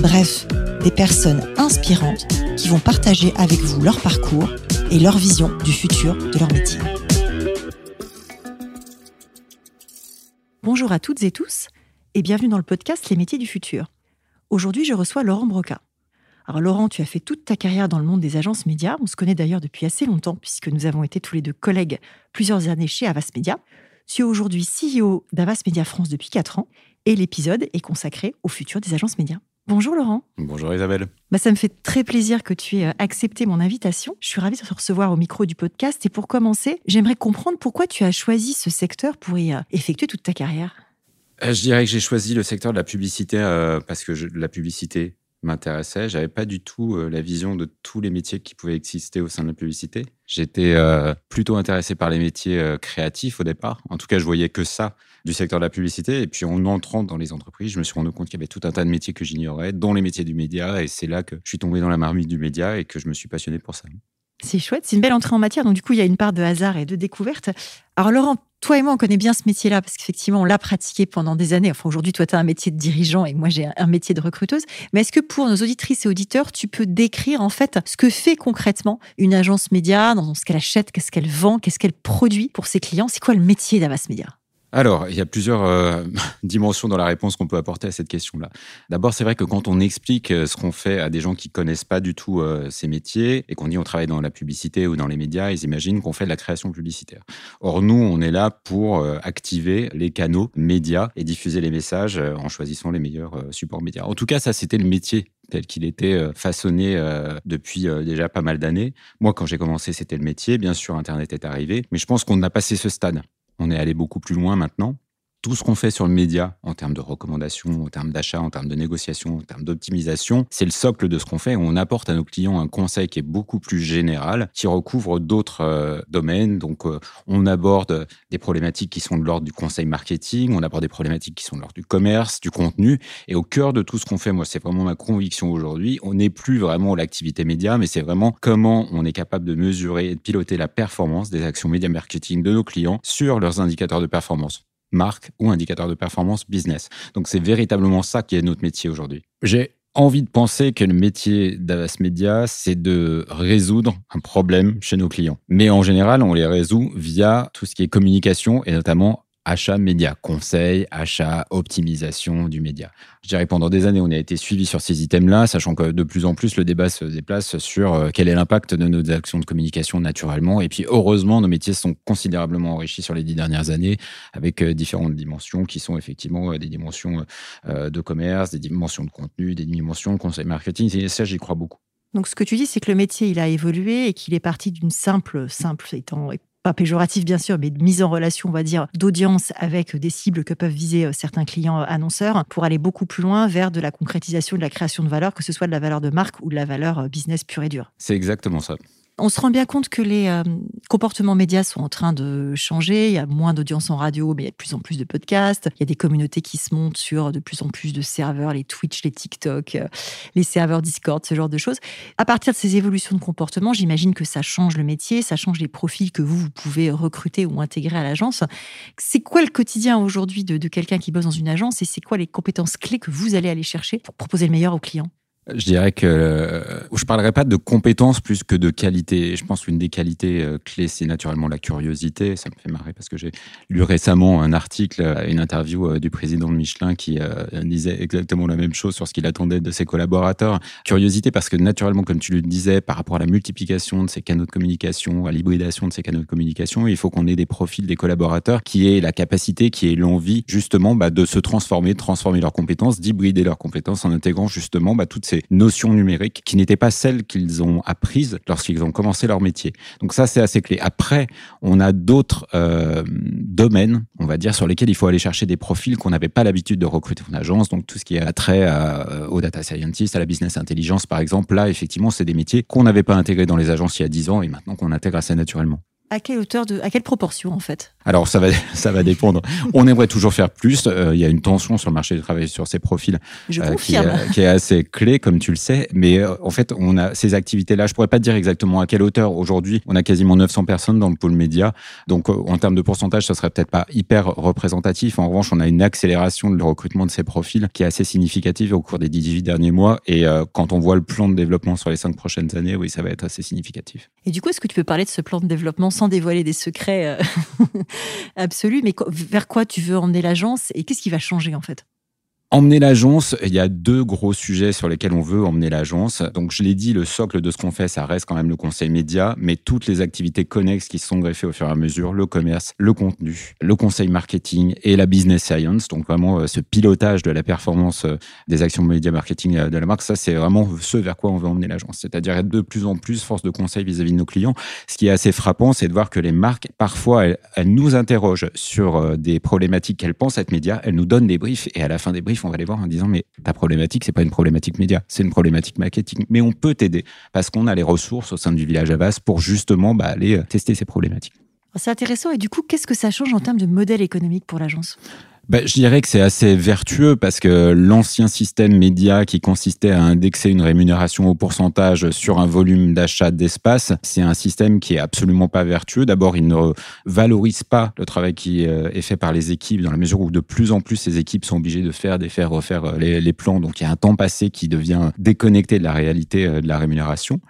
bref, des personnes inspirantes qui vont partager avec vous leur parcours et leur vision du futur de leur métier. Bonjour à toutes et tous et bienvenue dans le podcast Les métiers du futur. Aujourd'hui, je reçois Laurent Broca. Alors Laurent, tu as fait toute ta carrière dans le monde des agences médias. On se connaît d'ailleurs depuis assez longtemps puisque nous avons été tous les deux collègues plusieurs années chez Avas Media. Tu es aujourd'hui CEO d'Avas Media France depuis 4 ans et l'épisode est consacré au futur des agences médias. Bonjour Laurent. Bonjour Isabelle. Bah, ça me fait très plaisir que tu aies euh, accepté mon invitation. Je suis ravie de te recevoir au micro du podcast. Et pour commencer, j'aimerais comprendre pourquoi tu as choisi ce secteur pour y euh, effectuer toute ta carrière. Euh, je dirais que j'ai choisi le secteur de la publicité parce que la publicité m'intéressait. J'avais pas du tout la vision de tous les métiers qui pouvaient exister au sein de la publicité. J'étais plutôt intéressé par les métiers créatifs au départ. En tout cas, je voyais que ça du secteur de la publicité. Et puis en entrant dans les entreprises, je me suis rendu compte qu'il y avait tout un tas de métiers que j'ignorais, dont les métiers du média. Et c'est là que je suis tombé dans la marmite du média et que je me suis passionné pour ça. C'est chouette, c'est une belle entrée en matière. Donc du coup, il y a une part de hasard et de découverte. Alors Laurent, toi et moi, on connaît bien ce métier-là parce qu'effectivement, on l'a pratiqué pendant des années. Enfin, aujourd'hui, toi, tu as un métier de dirigeant et moi, j'ai un métier de recruteuse. Mais est-ce que pour nos auditrices et auditeurs, tu peux décrire en fait ce que fait concrètement une agence média, dans ce qu'elle achète, qu'est-ce qu'elle vend, qu'est-ce qu'elle produit pour ses clients? C'est quoi le métier d'Avas Média? Alors, il y a plusieurs euh, dimensions dans la réponse qu'on peut apporter à cette question-là. D'abord, c'est vrai que quand on explique euh, ce qu'on fait à des gens qui connaissent pas du tout euh, ces métiers et qu'on dit on travaille dans la publicité ou dans les médias, ils imaginent qu'on fait de la création publicitaire. Or, nous, on est là pour activer les canaux médias et diffuser les messages en choisissant les meilleurs supports médias. En tout cas, ça, c'était le métier tel qu'il était façonné depuis déjà pas mal d'années. Moi, quand j'ai commencé, c'était le métier. Bien sûr, Internet est arrivé, mais je pense qu'on a passé ce stade on est allé beaucoup plus loin maintenant tout ce qu'on fait sur le média en termes de recommandations, en termes d'achat, en termes de négociation, en termes d'optimisation, c'est le socle de ce qu'on fait. On apporte à nos clients un conseil qui est beaucoup plus général, qui recouvre d'autres euh, domaines. Donc, euh, on aborde des problématiques qui sont de l'ordre du conseil marketing, on aborde des problématiques qui sont de l'ordre du commerce, du contenu. Et au cœur de tout ce qu'on fait, moi, c'est vraiment ma conviction aujourd'hui. On n'est plus vraiment l'activité média, mais c'est vraiment comment on est capable de mesurer et de piloter la performance des actions média marketing de nos clients sur leurs indicateurs de performance marque ou indicateur de performance business. Donc c'est véritablement ça qui est notre métier aujourd'hui. J'ai envie de penser que le métier d'Avas Media, c'est de résoudre un problème chez nos clients. Mais en général, on les résout via tout ce qui est communication et notamment achat média, conseil, achat, optimisation du média. Je dirais pendant des années, on a été suivi sur ces items-là, sachant que de plus en plus, le débat se déplace sur euh, quel est l'impact de nos actions de communication naturellement. Et puis, heureusement, nos métiers sont considérablement enrichis sur les dix dernières années avec euh, différentes dimensions qui sont effectivement euh, des dimensions de commerce, des dimensions de contenu, des dimensions de conseil marketing. Et ça, j'y crois beaucoup. Donc, ce que tu dis, c'est que le métier, il a évolué et qu'il est parti d'une simple, simple étant pas péjoratif bien sûr, mais de mise en relation, on va dire, d'audience avec des cibles que peuvent viser euh, certains clients euh, annonceurs pour aller beaucoup plus loin vers de la concrétisation de la création de valeur, que ce soit de la valeur de marque ou de la valeur euh, business pure et dure. C'est exactement ça. On se rend bien compte que les euh, comportements médias sont en train de changer. Il y a moins d'audience en radio, mais il y a de plus en plus de podcasts. Il y a des communautés qui se montent sur de plus en plus de serveurs, les Twitch, les TikTok, euh, les serveurs Discord, ce genre de choses. À partir de ces évolutions de comportement, j'imagine que ça change le métier, ça change les profils que vous, vous pouvez recruter ou intégrer à l'agence. C'est quoi le quotidien aujourd'hui de, de quelqu'un qui bosse dans une agence et c'est quoi les compétences clés que vous allez aller chercher pour proposer le meilleur aux clients? Je dirais que euh, je parlerai pas de compétences plus que de qualité. Je pense qu'une des qualités euh, clés, c'est naturellement la curiosité. Ça me fait marrer parce que j'ai lu récemment un article, euh, une interview du président de Michelin qui disait exactement la même chose sur ce qu'il attendait de ses collaborateurs. Curiosité parce que naturellement, comme tu le disais, par rapport à la multiplication de ces canaux de communication, à l'hybridation de ces canaux de communication, il faut qu'on ait des profils des collaborateurs qui aient la capacité, qui aient l'envie justement bah, de se transformer, de transformer leurs compétences, d'hybrider leurs compétences en intégrant justement bah, toutes ces notions numériques qui n'étaient pas celles qu'ils ont apprises lorsqu'ils ont commencé leur métier. Donc ça, c'est assez clé. Après, on a d'autres euh, domaines, on va dire, sur lesquels il faut aller chercher des profils qu'on n'avait pas l'habitude de recruter en agence. Donc tout ce qui est attrait à, aux data scientists, à la business intelligence, par exemple. Là, effectivement, c'est des métiers qu'on n'avait pas intégrés dans les agences il y a 10 ans et maintenant qu'on intègre assez naturellement à quelle hauteur de, à quelle proportion en fait? Alors ça va, ça va dépendre. On aimerait toujours faire plus. Euh, il y a une tension sur le marché du travail sur ces profils euh, qui, est, assez clé, comme tu le sais. Mais euh, en fait, on a ces activités-là. Je pourrais pas te dire exactement à quelle hauteur. Aujourd'hui, on a quasiment 900 personnes dans le pôle média. Donc en termes de pourcentage, ça serait peut-être pas hyper représentatif. En revanche, on a une accélération de recrutement de ces profils qui est assez significative au cours des 18 derniers mois. Et quand on voit le plan de développement sur les cinq prochaines années, oui, ça va être assez significatif. Et du coup, est-ce que tu peux parler de ce plan de développement sans dévoiler des secrets absolus, mais vers quoi tu veux emmener l'agence et qu'est-ce qui va changer en fait? Emmener l'agence, il y a deux gros sujets sur lesquels on veut emmener l'agence. Donc, je l'ai dit, le socle de ce qu'on fait, ça reste quand même le conseil média, mais toutes les activités connexes qui sont greffées au fur et à mesure, le commerce, le contenu, le conseil marketing et la business science. Donc, vraiment, euh, ce pilotage de la performance euh, des actions média marketing euh, de la marque, ça, c'est vraiment ce vers quoi on veut emmener l'agence. C'est-à-dire être de plus en plus force de conseil vis-à-vis de nos clients. Ce qui est assez frappant, c'est de voir que les marques, parfois, elles, elles nous interrogent sur des problématiques qu'elles pensent être médias, elles nous donnent des briefs et à la fin des briefs, on va les voir en disant mais ta problématique c'est pas une problématique média, c'est une problématique marketing. Mais on peut t'aider parce qu'on a les ressources au sein du village Avas pour justement bah, aller euh, tester ces problématiques. C'est intéressant et du coup qu'est-ce que ça change en termes de modèle économique pour l'agence? Ben, je dirais que c'est assez vertueux parce que l'ancien système média qui consistait à indexer une rémunération au pourcentage sur un volume d'achat d'espace, c'est un système qui est absolument pas vertueux. D'abord, il ne valorise pas le travail qui euh, est fait par les équipes dans la mesure où de plus en plus ces équipes sont obligées de faire, de faire, refaire euh, les, les plans. Donc, il y a un temps passé qui devient déconnecté de la réalité euh, de la rémunération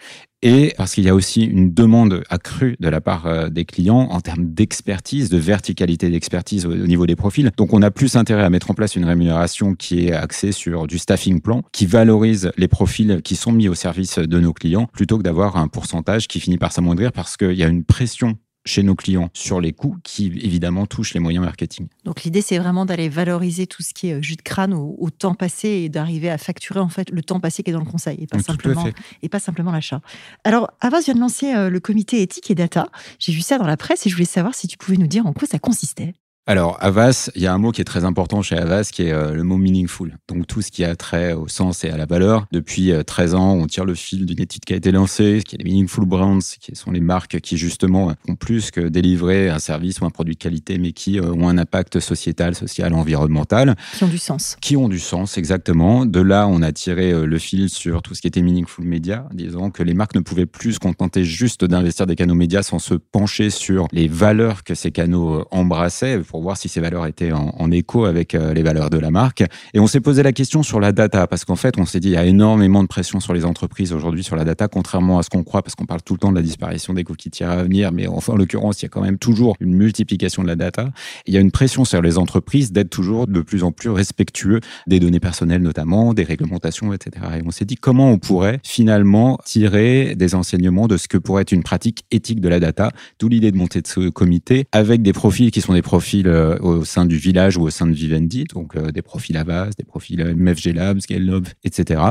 et parce qu'il y a aussi une demande accrue de la part euh, des clients en termes d'expertise, de verticalité d'expertise au niveau des profils. Donc on a plus intérêt à mettre en place une rémunération qui est axée sur du staffing plan, qui valorise les profils qui sont mis au service de nos clients, plutôt que d'avoir un pourcentage qui finit par s'amoindrir parce qu'il y a une pression chez nos clients sur les coûts qui évidemment touchent les moyens marketing. Donc l'idée c'est vraiment d'aller valoriser tout ce qui est euh, jus de crâne au, temps passé et d'arriver à facturer en fait le temps passé qui est dans le conseil et pas simplement et pas simplement l'achat. Alors Avas vient de lancer euh, le comité éthique et data. J'ai vu ça dans la presse et je voulais savoir si tu pouvais nous dire en quoi ça consistait. Alors, Avas, il y a un mot qui est très important chez Avas, qui est euh, le mot meaningful. Donc, tout ce qui a trait au sens et à la valeur. Depuis 13 euh, ans, on tire le fil d'une étude qui a été lancée, qui est les Meaningful Brands, qui sont les marques qui, justement, font plus que délivrer un service ou un produit de qualité, mais qui euh, ont un impact sociétal, social, environnemental. Qui ont du sens. Qui ont du sens, exactement. De là, on a tiré le fil sur tout ce qui était Meaningful Media, disant que les marques ne pouvaient plus se contenter juste d'investir des canaux médias sans se pencher sur les valeurs que ces canaux embrassaient pour voir si ces valeurs étaient en, écho avec euh, les valeurs de la marque. Et on s'est posé la question sur la data, parce qu'en fait, on s'est dit, il y a énormément de pression sur les entreprises aujourd'hui sur la data, contrairement à ce qu'on croit, parce qu'on parle tout le temps de la disparition des cookies tiers à venir, mais enfin, en l'occurrence, il y a quand même toujours une multiplication de la data. il y a une pression sur les entreprises d'être toujours de plus en plus respectueux des données personnelles, notamment, des réglementations, etc. Et on s'est dit, comment on pourrait finalement tirer des enseignements de ce que pourrait être une pratique éthique de la data, d'où l'idée de monter ce comité avec des profils qui sont des profils euh, au sein du village ou au sein de Vivendi, donc euh, des profils base, des profils MFG Labs, Scale etc.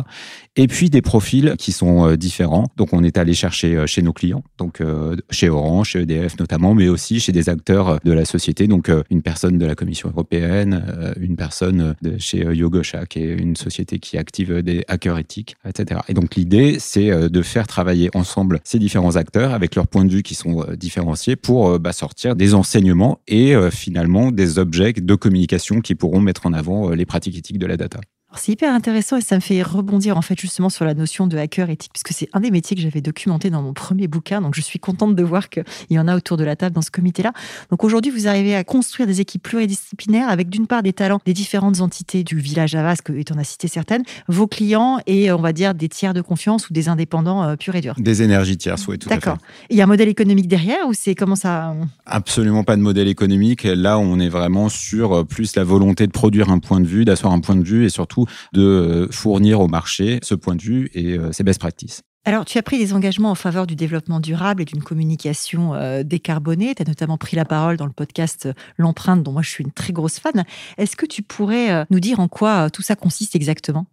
Et puis des profils qui sont euh, différents. Donc on est allé chercher chez nos clients, donc chez Orange, chez EDF notamment, mais aussi chez des acteurs de la société, donc une personne de la Commission européenne, une personne de chez Yogosha, qui est une société qui active des hackers éthiques, etc. Et donc l'idée, c'est de faire travailler ensemble ces différents acteurs avec leurs points de vue qui sont différenciés pour bah, sortir des enseignements et finalement des objets de communication qui pourront mettre en avant euh, les pratiques éthiques de la data. C'est hyper intéressant et ça me fait rebondir en fait justement sur la notion de hacker éthique puisque c'est un des métiers que j'avais documenté dans mon premier bouquin. Donc je suis contente de voir qu'il y en a autour de la table dans ce comité-là. Donc aujourd'hui, vous arrivez à construire des équipes pluridisciplinaires avec d'une part des talents des différentes entités du village Avas, et en as cité certaines, vos clients et on va dire des tiers de confiance ou des indépendants euh, purs et durs. Des énergies tierces, oui, tout à fait. D'accord. Il y a un modèle économique derrière ou c'est comment ça Absolument pas de modèle économique. Là, on est vraiment sur euh, plus la volonté de produire un point de vue, d'asseoir un point de vue et surtout de euh, fournir au marché ce point de vue et euh, ces best practices. Alors, tu as pris des engagements en faveur du développement durable et d'une communication euh, décarbonée. Tu as notamment pris la parole dans le podcast L'empreinte, dont moi je suis une très grosse fan. Est-ce que tu pourrais nous dire en quoi tout ça consiste exactement?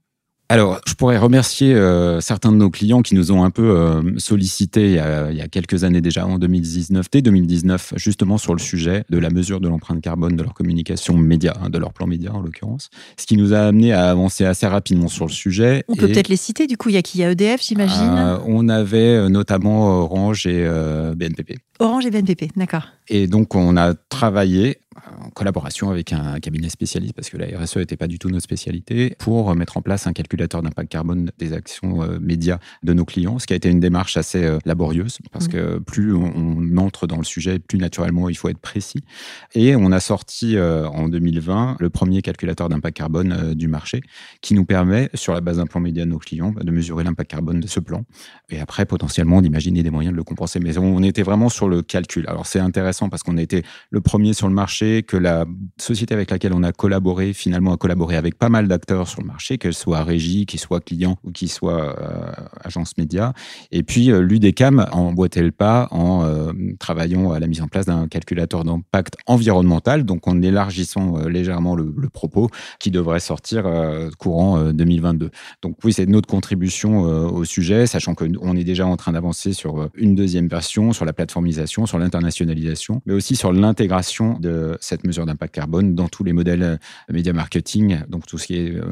Alors, je pourrais remercier euh, certains de nos clients qui nous ont un peu euh, sollicité il y, a, quelques années déjà, en 2019, dès 2019, justement sur le sujet de la mesure de l'empreinte carbone de leur communication média, hein, de leur plan média en l'occurrence. Ce qui nous a amené à avancer assez rapidement sur le sujet. On peut peut-être les citer, du coup, il y a qui? Il y a EDF, j'imagine? Euh, On avait notamment Orange et BNPP. Orange et BNPP, d'accord. Et donc, on a travaillé en collaboration avec un cabinet spécialiste, parce que la RSE n'était pas du tout notre spécialité, pour mettre en place un calculateur d'impact carbone des actions euh, médias de nos clients, ce qui a été une démarche assez euh, laborieuse, parce mmh. que plus on, entre dans le sujet, plus naturellement il faut être précis. Et on a sorti euh, en 2020 le premier calculateur d'impact carbone du marché, qui nous permet, sur la base d'un plan média de nos clients, de mesurer l'impact carbone de ce plan, et après potentiellement d'imaginer des moyens de le compenser. Mais on était vraiment sur le calcul. Alors c'est intéressant parce qu'on a été le premier sur le marché, que la société avec laquelle on a collaboré, finalement, a collaboré avec pas mal d'acteurs sur le marché, qu'elle soit régie, qu'ils soient clients ou qu'ils soient euh, agence média. Et puis, euh, l'UDECAM a emboîté le pas en euh, travaillant à la mise en place d'un calculateur d'impact environnemental, donc en élargissant légèrement le, propos, qui devrait sortir courant 2022. Donc oui, c'est notre contribution au sujet, sachant qu'on est déjà en train d'avancer sur une deuxième version, sur la sur l'internationalisation, mais aussi sur l'intégration de cette mesure d'impact carbone dans tous les modèles euh, média marketing, donc tout ce qui est euh,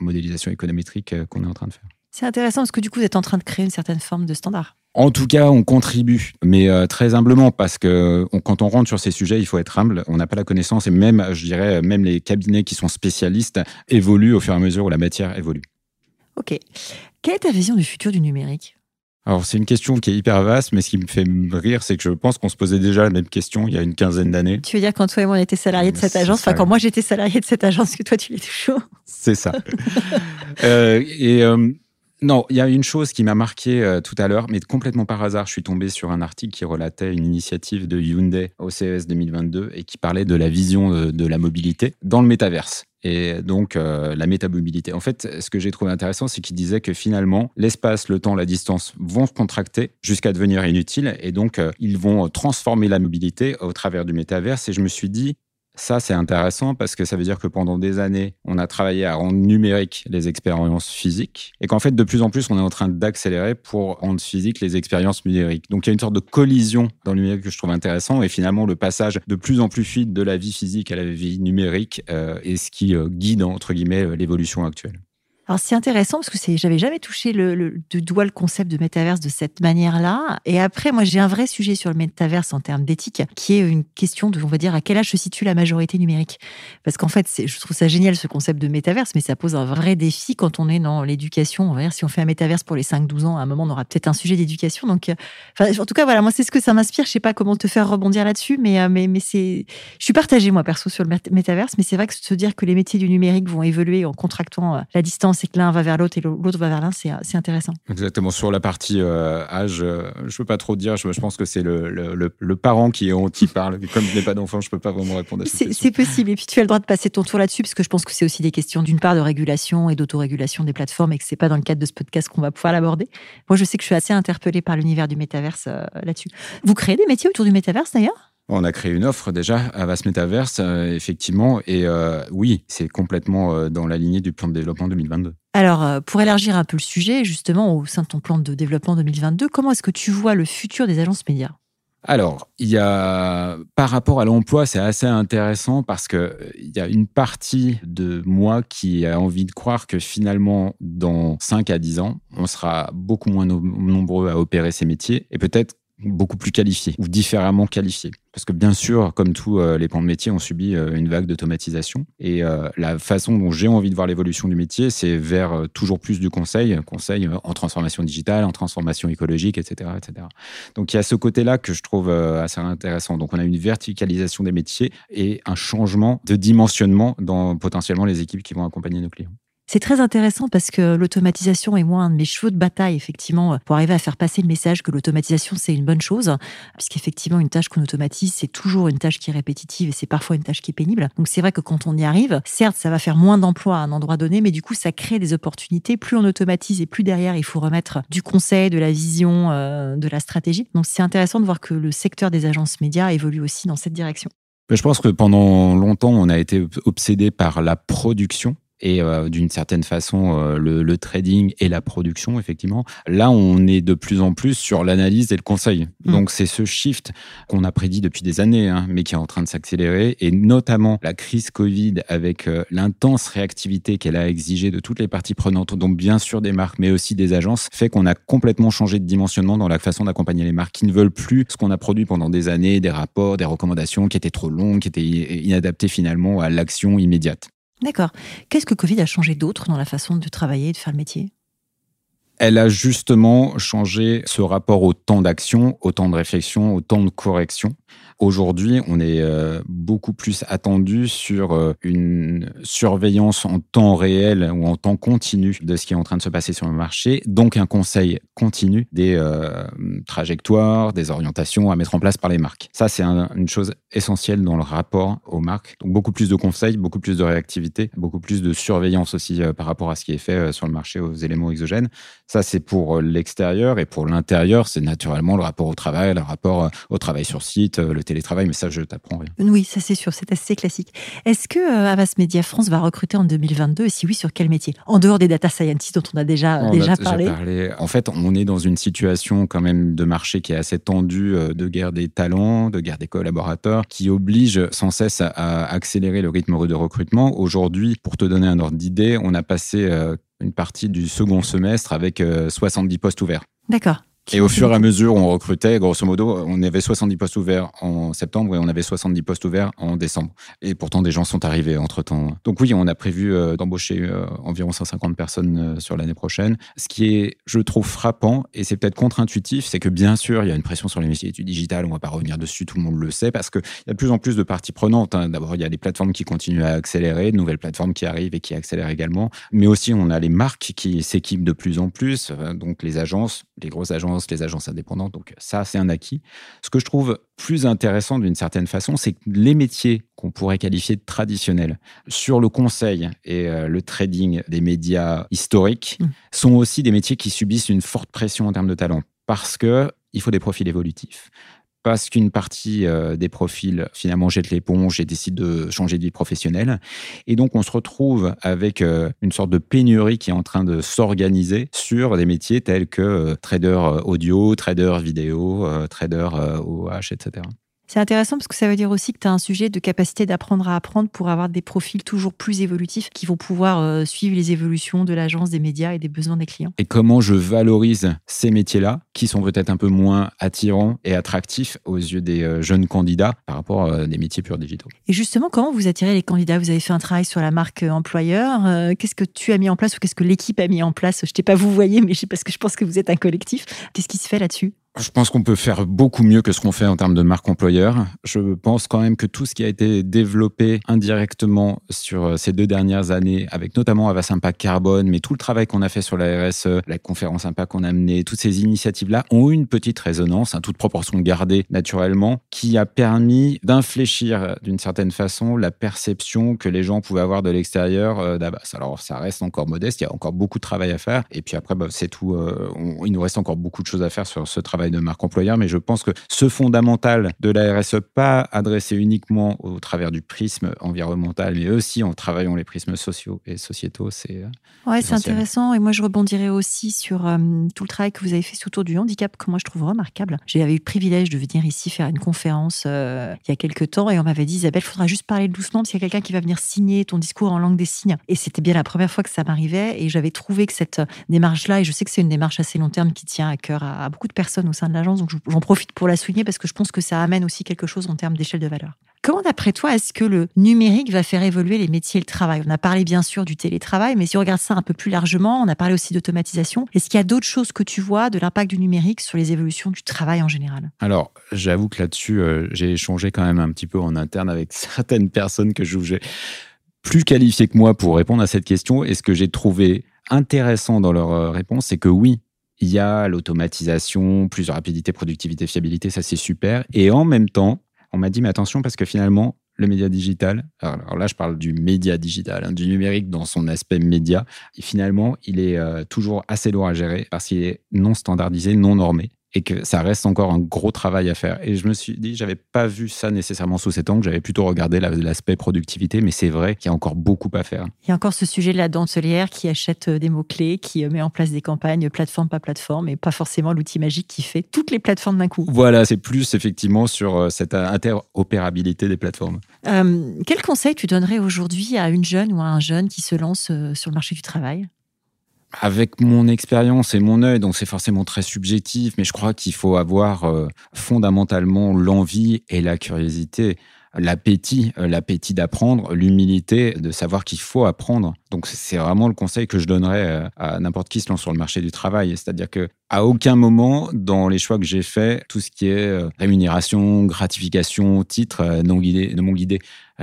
modélisation économétrique euh, qu'on est en train de faire. C'est intéressant parce que du coup, vous êtes en train de créer une certaine forme de standard. En tout cas, on contribue, mais très humblement, parce que quand on rentre sur ces sujets, il faut être humble. On n'a pas la connaissance, et même, je dirais, même les cabinets qui sont spécialistes évoluent au fur et à mesure où la matière évolue. Ok. Quelle est ta vision du futur du numérique? Alors, c'est une question qui est hyper vaste, mais ce qui me fait rire, c'est que je pense qu'on se posait déjà la même question il y a une quinzaine d'années. Tu veux dire quand toi et moi on était salariés de cette agence, enfin quand moi j'étais salarié de cette agence, que toi tu l'es toujours C'est ça. euh, et euh, non, il y a une chose qui m'a marqué euh, tout à l'heure, mais complètement par hasard, je suis tombé sur un article qui relatait une initiative de Hyundai au CES 2022 et qui parlait de la vision de, de la mobilité dans le métaverse et donc euh, la métamobilité. En fait, ce que j'ai trouvé intéressant, c'est qu'il disait que finalement, l'espace, le temps, la distance vont se contracter jusqu'à devenir inutiles, et donc euh, ils vont transformer la mobilité au travers du métaverse. Et je me suis dit, ça, c'est intéressant parce que ça veut dire que pendant des années, on a travaillé à rendre numérique les expériences physiques et qu'en fait, de plus en plus, on est en train d'accélérer pour rendre physique les expériences numériques. Donc, il y a une sorte de collision dans le numérique que je trouve intéressant et finalement, le passage de plus en plus fluide de la vie physique à la vie numérique euh, est ce qui euh, guide, entre guillemets, l'évolution actuelle. Alors c'est intéressant parce que c'est, j'avais jamais touché le, le, de doigt le concept de métaverse de cette manière-là. Et après, moi, j'ai un vrai sujet sur le métaverse en termes d'éthique, qui est une question de, on va dire, à quel âge se situe la majorité numérique? Parce qu'en fait, je trouve ça génial ce concept de métaverse, mais ça pose un vrai défi quand on est dans l'éducation. On va dire, si on fait un métaverse pour les 5-12 ans, à un moment, on aura peut-être un sujet d'éducation. Donc, euh, en tout cas, voilà, moi, c'est ce que ça m'inspire. Je sais pas comment te faire rebondir là-dessus, mais, euh, je suis partagée, moi, perso, sur le métaverse, mais c'est vrai que se dire que les métiers du numérique vont évoluer en contractant euh, la distance c'est que l'un va vers l'autre et l'autre va vers l'un, c'est intéressant. Exactement. Sur la partie euh, âge, euh, je ne peux pas trop dire. Je, pense que c'est le, le, parent qui, qui parle. Comme je n'ai pas d'enfant, je ne peux pas vraiment répondre à cette C'est possible. Et puis tu as le droit de passer ton tour là-dessus, parce que je pense que c'est aussi des questions d'une part de régulation et d'autorégulation des plateformes et que ce n'est pas dans le cadre de ce podcast qu'on va pouvoir l'aborder. Moi, je sais que je suis assez interpellée par l'univers du métaverse euh, là-dessus. Vous créez des métiers autour du métaverse d'ailleurs? On a créé une offre déjà à Vast Metaverse, euh, effectivement, et euh, oui, c'est complètement euh, dans la lignée du plan de développement 2022. Alors, pour élargir un peu le sujet, justement, au sein de ton plan de développement 2022, comment est-ce que tu vois le futur des agences médias? Alors, il y a, par rapport à l'emploi, c'est assez intéressant parce que il y a une partie de moi qui a envie de croire que finalement, dans 5 à 10 ans, on sera beaucoup moins nombreux à opérer ces métiers et peut-être beaucoup plus qualifiés ou différemment qualifiés. Parce que bien sûr, comme tous euh, les pans de métier, on subit euh, une vague d'automatisation. Et euh, la façon dont j'ai envie de voir l'évolution du métier, c'est vers toujours plus du conseil, conseil en transformation digitale, en transformation écologique, etc. etc. Donc il y a ce côté-là que je trouve assez intéressant. Donc on a une verticalisation des métiers et un changement de dimensionnement dans potentiellement les équipes qui vont accompagner nos clients. C'est très intéressant parce que l'automatisation est moins un de mes chevaux de bataille, effectivement, pour arriver à faire passer le message que l'automatisation, c'est une bonne chose. Puisqu'effectivement, une tâche qu'on automatise, c'est toujours une tâche qui est répétitive et c'est parfois une tâche qui est pénible. Donc, c'est vrai que quand on y arrive, certes, ça va faire moins d'emplois à un endroit donné, mais du coup, ça crée des opportunités. Plus on automatise et plus derrière, il faut remettre du conseil, de la vision, euh, de la stratégie. Donc, c'est intéressant de voir que le secteur des agences médias évolue aussi dans cette direction. Je pense que pendant longtemps, on a été obsédé par la production et euh, d'une certaine façon euh, le, trading et la production, effectivement. Là, on est de plus en plus sur l'analyse et le conseil. Mm. Donc, c'est ce shift qu'on a prédit depuis des années, hein, mais qui est en train de s'accélérer. Et notamment, la crise Covid, avec euh, l'intense réactivité qu'elle a exigée de toutes les parties prenantes, donc bien sûr des marques, mais aussi des agences, fait qu'on a complètement changé de dimensionnement dans la façon d'accompagner les marques qui ne veulent plus ce qu'on a produit pendant des années, des rapports, des recommandations qui étaient trop longues, qui étaient inadaptées finalement à l'action immédiate. D'accord. Qu'est-ce que Covid a changé d'autre dans la façon de travailler et de faire le métier? Elle a justement changé ce rapport au temps d'action, au temps de réflexion, au temps de correction. Aujourd'hui, on est euh, beaucoup plus attendu sur euh, une surveillance en temps réel ou en temps continu de ce qui est en train de se passer sur le marché, donc un conseil continu des euh, trajectoires, des orientations à mettre en place par les marques. Ça, c'est une chose essentielle dans le rapport aux marques. Donc beaucoup plus de conseils, beaucoup plus de réactivité, beaucoup plus de surveillance aussi par rapport à ce qui est fait sur le marché aux éléments exogènes. Ça, c'est pour l'extérieur et pour l'intérieur, c'est naturellement le rapport au travail, le rapport au travail sur site, le télétravail, mais ça, je t'apprends rien. Oui, ça c'est sûr, c'est assez classique. Est-ce que euh, Avas Media France va recruter en 2022 Et si oui, sur quel métier? En dehors des data scientists dont on a déjà, déjà, parlé. En fait, on est dans une situation quand même de marché qui est assez tendue, euh, de guerre des talents, de guerre des collaborateurs, qui oblige sans cesse à accélérer le rythme de recrutement. Aujourd'hui, pour te donner un ordre d'idée, on a passé euh, une partie du second semestre avec 70 postes ouverts. D'accord. Et au fur et à mesure, on recrutait, grosso modo, on avait 70 postes ouverts en septembre et on avait 70 postes ouverts en décembre. Et pourtant, des gens sont arrivés entre-temps. Donc oui, on a prévu euh, d'embaucher euh, environ 150 personnes euh, sur l'année prochaine. Ce qui est, je trouve, frappant, et c'est peut-être contre-intuitif, c'est que bien sûr, il y a une pression sur les métiers du digital, on ne va pas revenir dessus, tout le monde le sait, parce qu'il y a de plus en plus de parties prenantes. Hein. D'abord, il y a des plateformes qui continuent à accélérer, de nouvelles plateformes qui arrivent et qui accélèrent également. Mais aussi, on a les marques qui s'équipent de plus en plus, donc les agences, les grosses agences, les agences indépendantes. Donc ça, c'est un acquis. Ce que je trouve plus intéressant d'une certaine façon, c'est que les métiers qu'on pourrait qualifier de traditionnels sur le conseil et euh, le trading des médias historiques mmh. sont aussi des métiers qui subissent une forte pression en termes de talent parce que il faut des profils évolutifs parce qu'une partie euh, des profils finalement jette l'éponge et décide de changer de vie professionnelle. Et donc on se retrouve avec euh, une sorte de pénurie qui est en train de s'organiser sur des métiers tels que euh, trader audio, trader vidéo, trader OH, etc. C'est intéressant parce que ça veut dire aussi que tu as un sujet de capacité d'apprendre à apprendre pour avoir des profils toujours plus évolutifs qui vont pouvoir euh, suivre les évolutions de l'agence, des médias et des besoins des clients. Et comment je valorise ces métiers-là qui sont peut-être un peu moins attirants et attractifs aux yeux des euh, jeunes candidats par rapport à des métiers purs digitaux? Et justement, comment vous attirez les candidats? Vous avez fait un travail sur la marque euh, employeur. Qu'est-ce que tu as mis en place ou qu'est-ce que l'équipe a mis en place? Je t'ai pas vous voyez, mais parce que je pense que vous êtes un collectif. Qu'est-ce qui se fait là-dessus? Je pense qu'on peut faire beaucoup mieux que ce qu'on fait en termes de marque employeur. Je pense quand même que tout ce qui a été développé indirectement sur euh, ces deux dernières années, avec notamment Avas Impact Carbone, mais tout le travail qu'on a fait sur la RSE, la conférence Impact qu'on a menée, toutes ces initiatives-là ont eu une petite résonance, à toute proportion gardée naturellement, qui a permis d'infléchir d'une certaine façon la perception que les gens pouvaient avoir de l'extérieur euh, d'Avas. Alors ça reste encore modeste, il y a encore beaucoup de travail à faire. Et puis après, bah, c'est tout. Euh, il nous reste encore beaucoup de choses à faire sur ce travail de marque employeur, mais je pense que ce fondamental de la RSE, pas adressé uniquement au travers du prisme environnemental, mais aussi en travaillant les prismes sociaux et sociétaux, c'est. Euh, ouais, c'est intéressant. Et moi, je rebondirai aussi sur euh, tout le travail que vous avez fait autour du handicap, que moi je trouve remarquable. J'avais eu le privilège de venir ici faire une conférence euh, il y a quelques temps et on m'avait dit, Isabelle, il faudra juste parler doucement parce qu'il y a quelqu'un qui va venir signer ton discours en langue des signes. Et c'était bien la première fois que ça m'arrivait et j'avais trouvé que cette démarche-là, et je sais que c'est une démarche assez long terme qui tient à cœur à, à beaucoup de personnes au de l'agence, donc j'en profite pour la souligner parce que je pense que ça amène aussi quelque chose en termes d'échelle de valeur. Comment, d'après toi, est-ce que le numérique va faire évoluer les métiers et le travail? On a parlé bien sûr du télétravail, mais si on regarde ça un peu plus largement, on a parlé aussi d'automatisation. Est-ce qu'il y a d'autres choses que tu vois de l'impact du numérique sur les évolutions du travail en général? Alors, j'avoue que là-dessus, euh, j'ai échangé quand même un petit peu en interne avec certaines personnes que je jugeais plus qualifiées que moi pour répondre à cette question. Et ce que j'ai trouvé intéressant dans leur euh, réponse, c'est que oui, il y a l'automatisation, plus de rapidité, productivité, fiabilité, ça c'est super. Et en même temps, on m'a dit, mais attention, parce que finalement, le média digital, alors là je parle du média digital, hein, du numérique dans son aspect média, finalement il est euh, toujours assez lourd à gérer parce qu'il est non standardisé, non normé. Et que ça reste encore un gros travail à faire. Et je me suis dit, j'avais pas vu ça nécessairement sous cet angle, j'avais plutôt regardé l'aspect productivité, mais c'est vrai qu'il y a encore beaucoup à faire. Il y a encore ce sujet de la dentelière qui achète euh, des mots-clés, qui euh, met en place des campagnes plateforme pas plateforme, et pas forcément l'outil magique qui fait toutes les plateformes d'un coup. Voilà, c'est plus effectivement sur euh, cette interopérabilité des plateformes. quel conseil tu donnerais aujourd'hui à une jeune ou à un jeune qui se lance sur le marché du travail? Avec mon expérience et mon œil, donc c'est forcément très subjectif, mais je crois qu'il faut avoir euh, fondamentalement l'envie et la curiosité l'appétit, euh, l'appétit d'apprendre, l'humilité de savoir qu'il faut apprendre. Donc c'est vraiment le conseil que je donnerais euh, à n'importe qui se lance sur le marché du travail. C'est-à-dire que à aucun moment dans les choix que j'ai faits, tout ce qui est rémunération, gratification, titre ne m'ont guidé.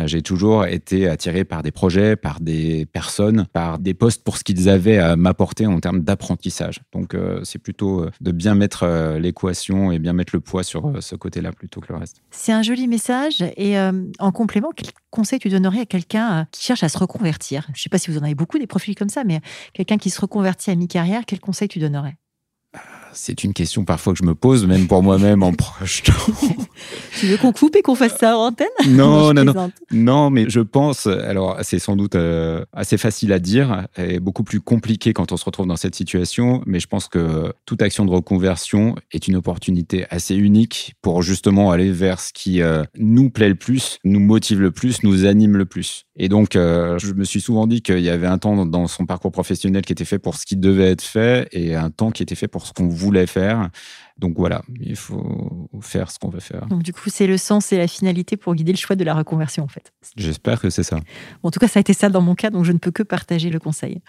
J'ai toujours été attiré par des projets, par des personnes, par des postes pour ce qu'ils avaient à m'apporter en termes d'apprentissage. Donc c'est plutôt de bien mettre l'équation et bien mettre le poids sur ce côté-là plutôt que le reste. C'est un joli message et euh, en complément, quel conseil tu donnerais à quelqu'un euh, qui cherche à se reconvertir? Je ne sais pas si vous en avez beaucoup des profils comme ça, mais quelqu'un qui se reconvertit à mi-carrière, quel conseil tu donnerais? C'est une question parfois que je me pose, même pour moi-même en projetant. tu veux qu'on coupe et qu'on fasse ça en antenne Non, non, non, non. mais je pense, alors c'est sans doute euh, assez facile à dire et beaucoup plus compliqué quand on se retrouve dans cette situation, mais je pense que toute action de reconversion est une opportunité assez unique pour justement aller vers ce qui euh, nous plaît le plus, nous motive le plus, nous anime le plus. Et donc, euh, je me suis souvent dit qu'il y avait un temps dans son parcours professionnel qui était fait pour ce qui devait être fait et un temps qui était fait pour ce qu'on voulait faire. Donc voilà, il faut faire ce qu'on veut faire. Donc du coup, c'est le sens et la finalité pour guider le choix de la reconversion en fait. J'espère que c'est ça. en tout cas, ça a été ça dans mon cas, donc je ne peux que partager le conseil.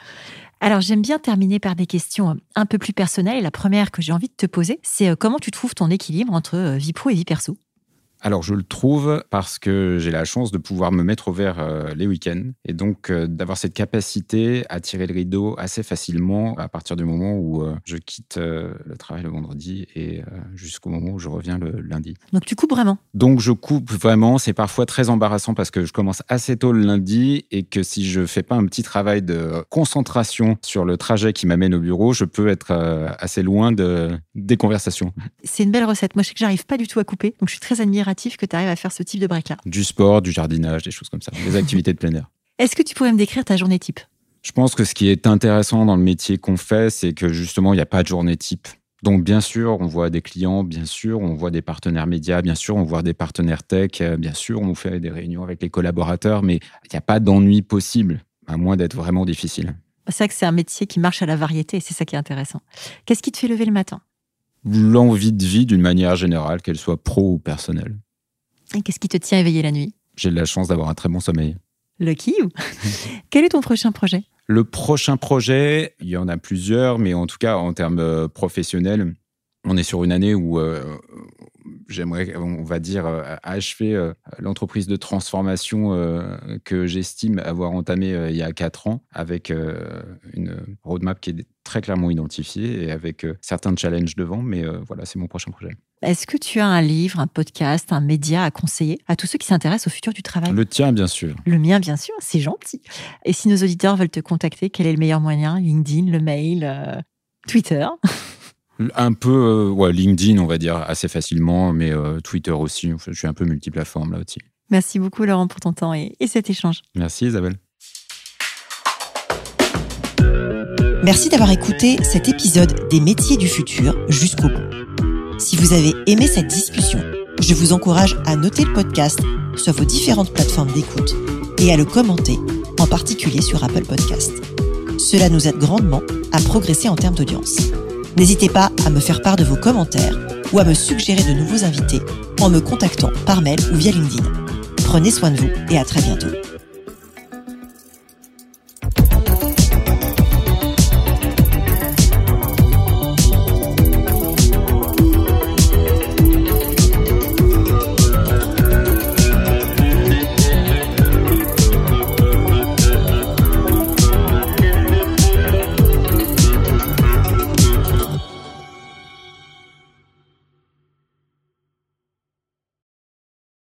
Alors j'aime bien terminer par des questions un peu plus personnelles. Et la première que j'ai envie de te poser, c'est euh, comment tu trouves ton équilibre entre euh, vie pro et vie perso? Alors je le trouve parce que j'ai la chance de pouvoir me mettre au vert euh, les week-ends et donc euh, d'avoir cette capacité à tirer le rideau assez facilement à partir du moment où euh, je quitte le travail le vendredi et jusqu'au moment où je reviens le lundi. Donc tu coupes vraiment? Donc je coupe vraiment, c'est parfois très embarrassant parce que je commence assez tôt le lundi et que si je fais pas un petit travail de concentration sur le trajet qui m'amène au bureau, je peux être assez loin de, des conversations. C'est une belle recette. Moi je sais que j'arrive pas du tout à couper, donc je suis très admirative que tu arrives à faire ce type de break-là Du sport, du jardinage, des choses comme ça, des activités de plein air. Est-ce que tu pourrais me décrire ta journée type? Je pense que ce qui est intéressant dans le métier qu'on fait, c'est que justement, il n'y a pas de journée type. Donc, bien sûr, on voit des clients, bien sûr, on voit des partenaires médias, bien sûr, on voit des partenaires tech, euh, bien sûr, on fait des réunions avec les collaborateurs, mais il n'y a pas d'ennui possible, à moins d'être vraiment difficile. C'est vrai que c'est un métier qui marche à la variété c'est ça qui est intéressant. Qu'est-ce qui te fait lever le matin? L'envie de vie d'une manière générale, qu'elle soit pro ou personnelle. Et qu'est-ce qui te tient éveillé la nuit? J'ai la chance d'avoir un très bon sommeil. Lucky Quel est ton prochain projet? Le prochain projet, il y en a plusieurs, mais en tout cas, en termes euh, professionnels, on est sur une année où euh, j'aimerais, on va dire, euh, achever euh, l'entreprise de transformation euh, que j'estime avoir entamée il y a quatre ans avec une roadmap qui est très clairement identifiée et avec certains challenges devant. Mais voilà, c'est mon prochain projet. Est-ce que tu as un livre, un podcast, un média à conseiller à tous ceux qui s'intéressent au futur du travail? Le tien, bien sûr. Le mien, bien sûr, c'est gentil. Et si nos auditeurs veulent te contacter, quel est le meilleur moyen? LinkedIn, le mail, Twitter? un peu, euh, ouais, LinkedIn, on va dire, assez facilement, mais euh, Twitter aussi. je suis un peu multiplateforme là aussi. Merci beaucoup, Laurent, pour ton temps et, et cet échange. Merci, Isabelle. Merci d'avoir écouté cet épisode des métiers du futur jusqu'au bout. Si vous avez aimé cette discussion, je vous encourage à noter le podcast sur vos différentes plateformes d'écoute et à le commenter, en particulier sur Apple Podcast. Cela nous aide grandement à progresser en termes d'audience. N'hésitez pas à me faire part de vos commentaires ou à me suggérer de nouveaux invités en me contactant par mail ou via LinkedIn. Prenez soin de vous et à très bientôt.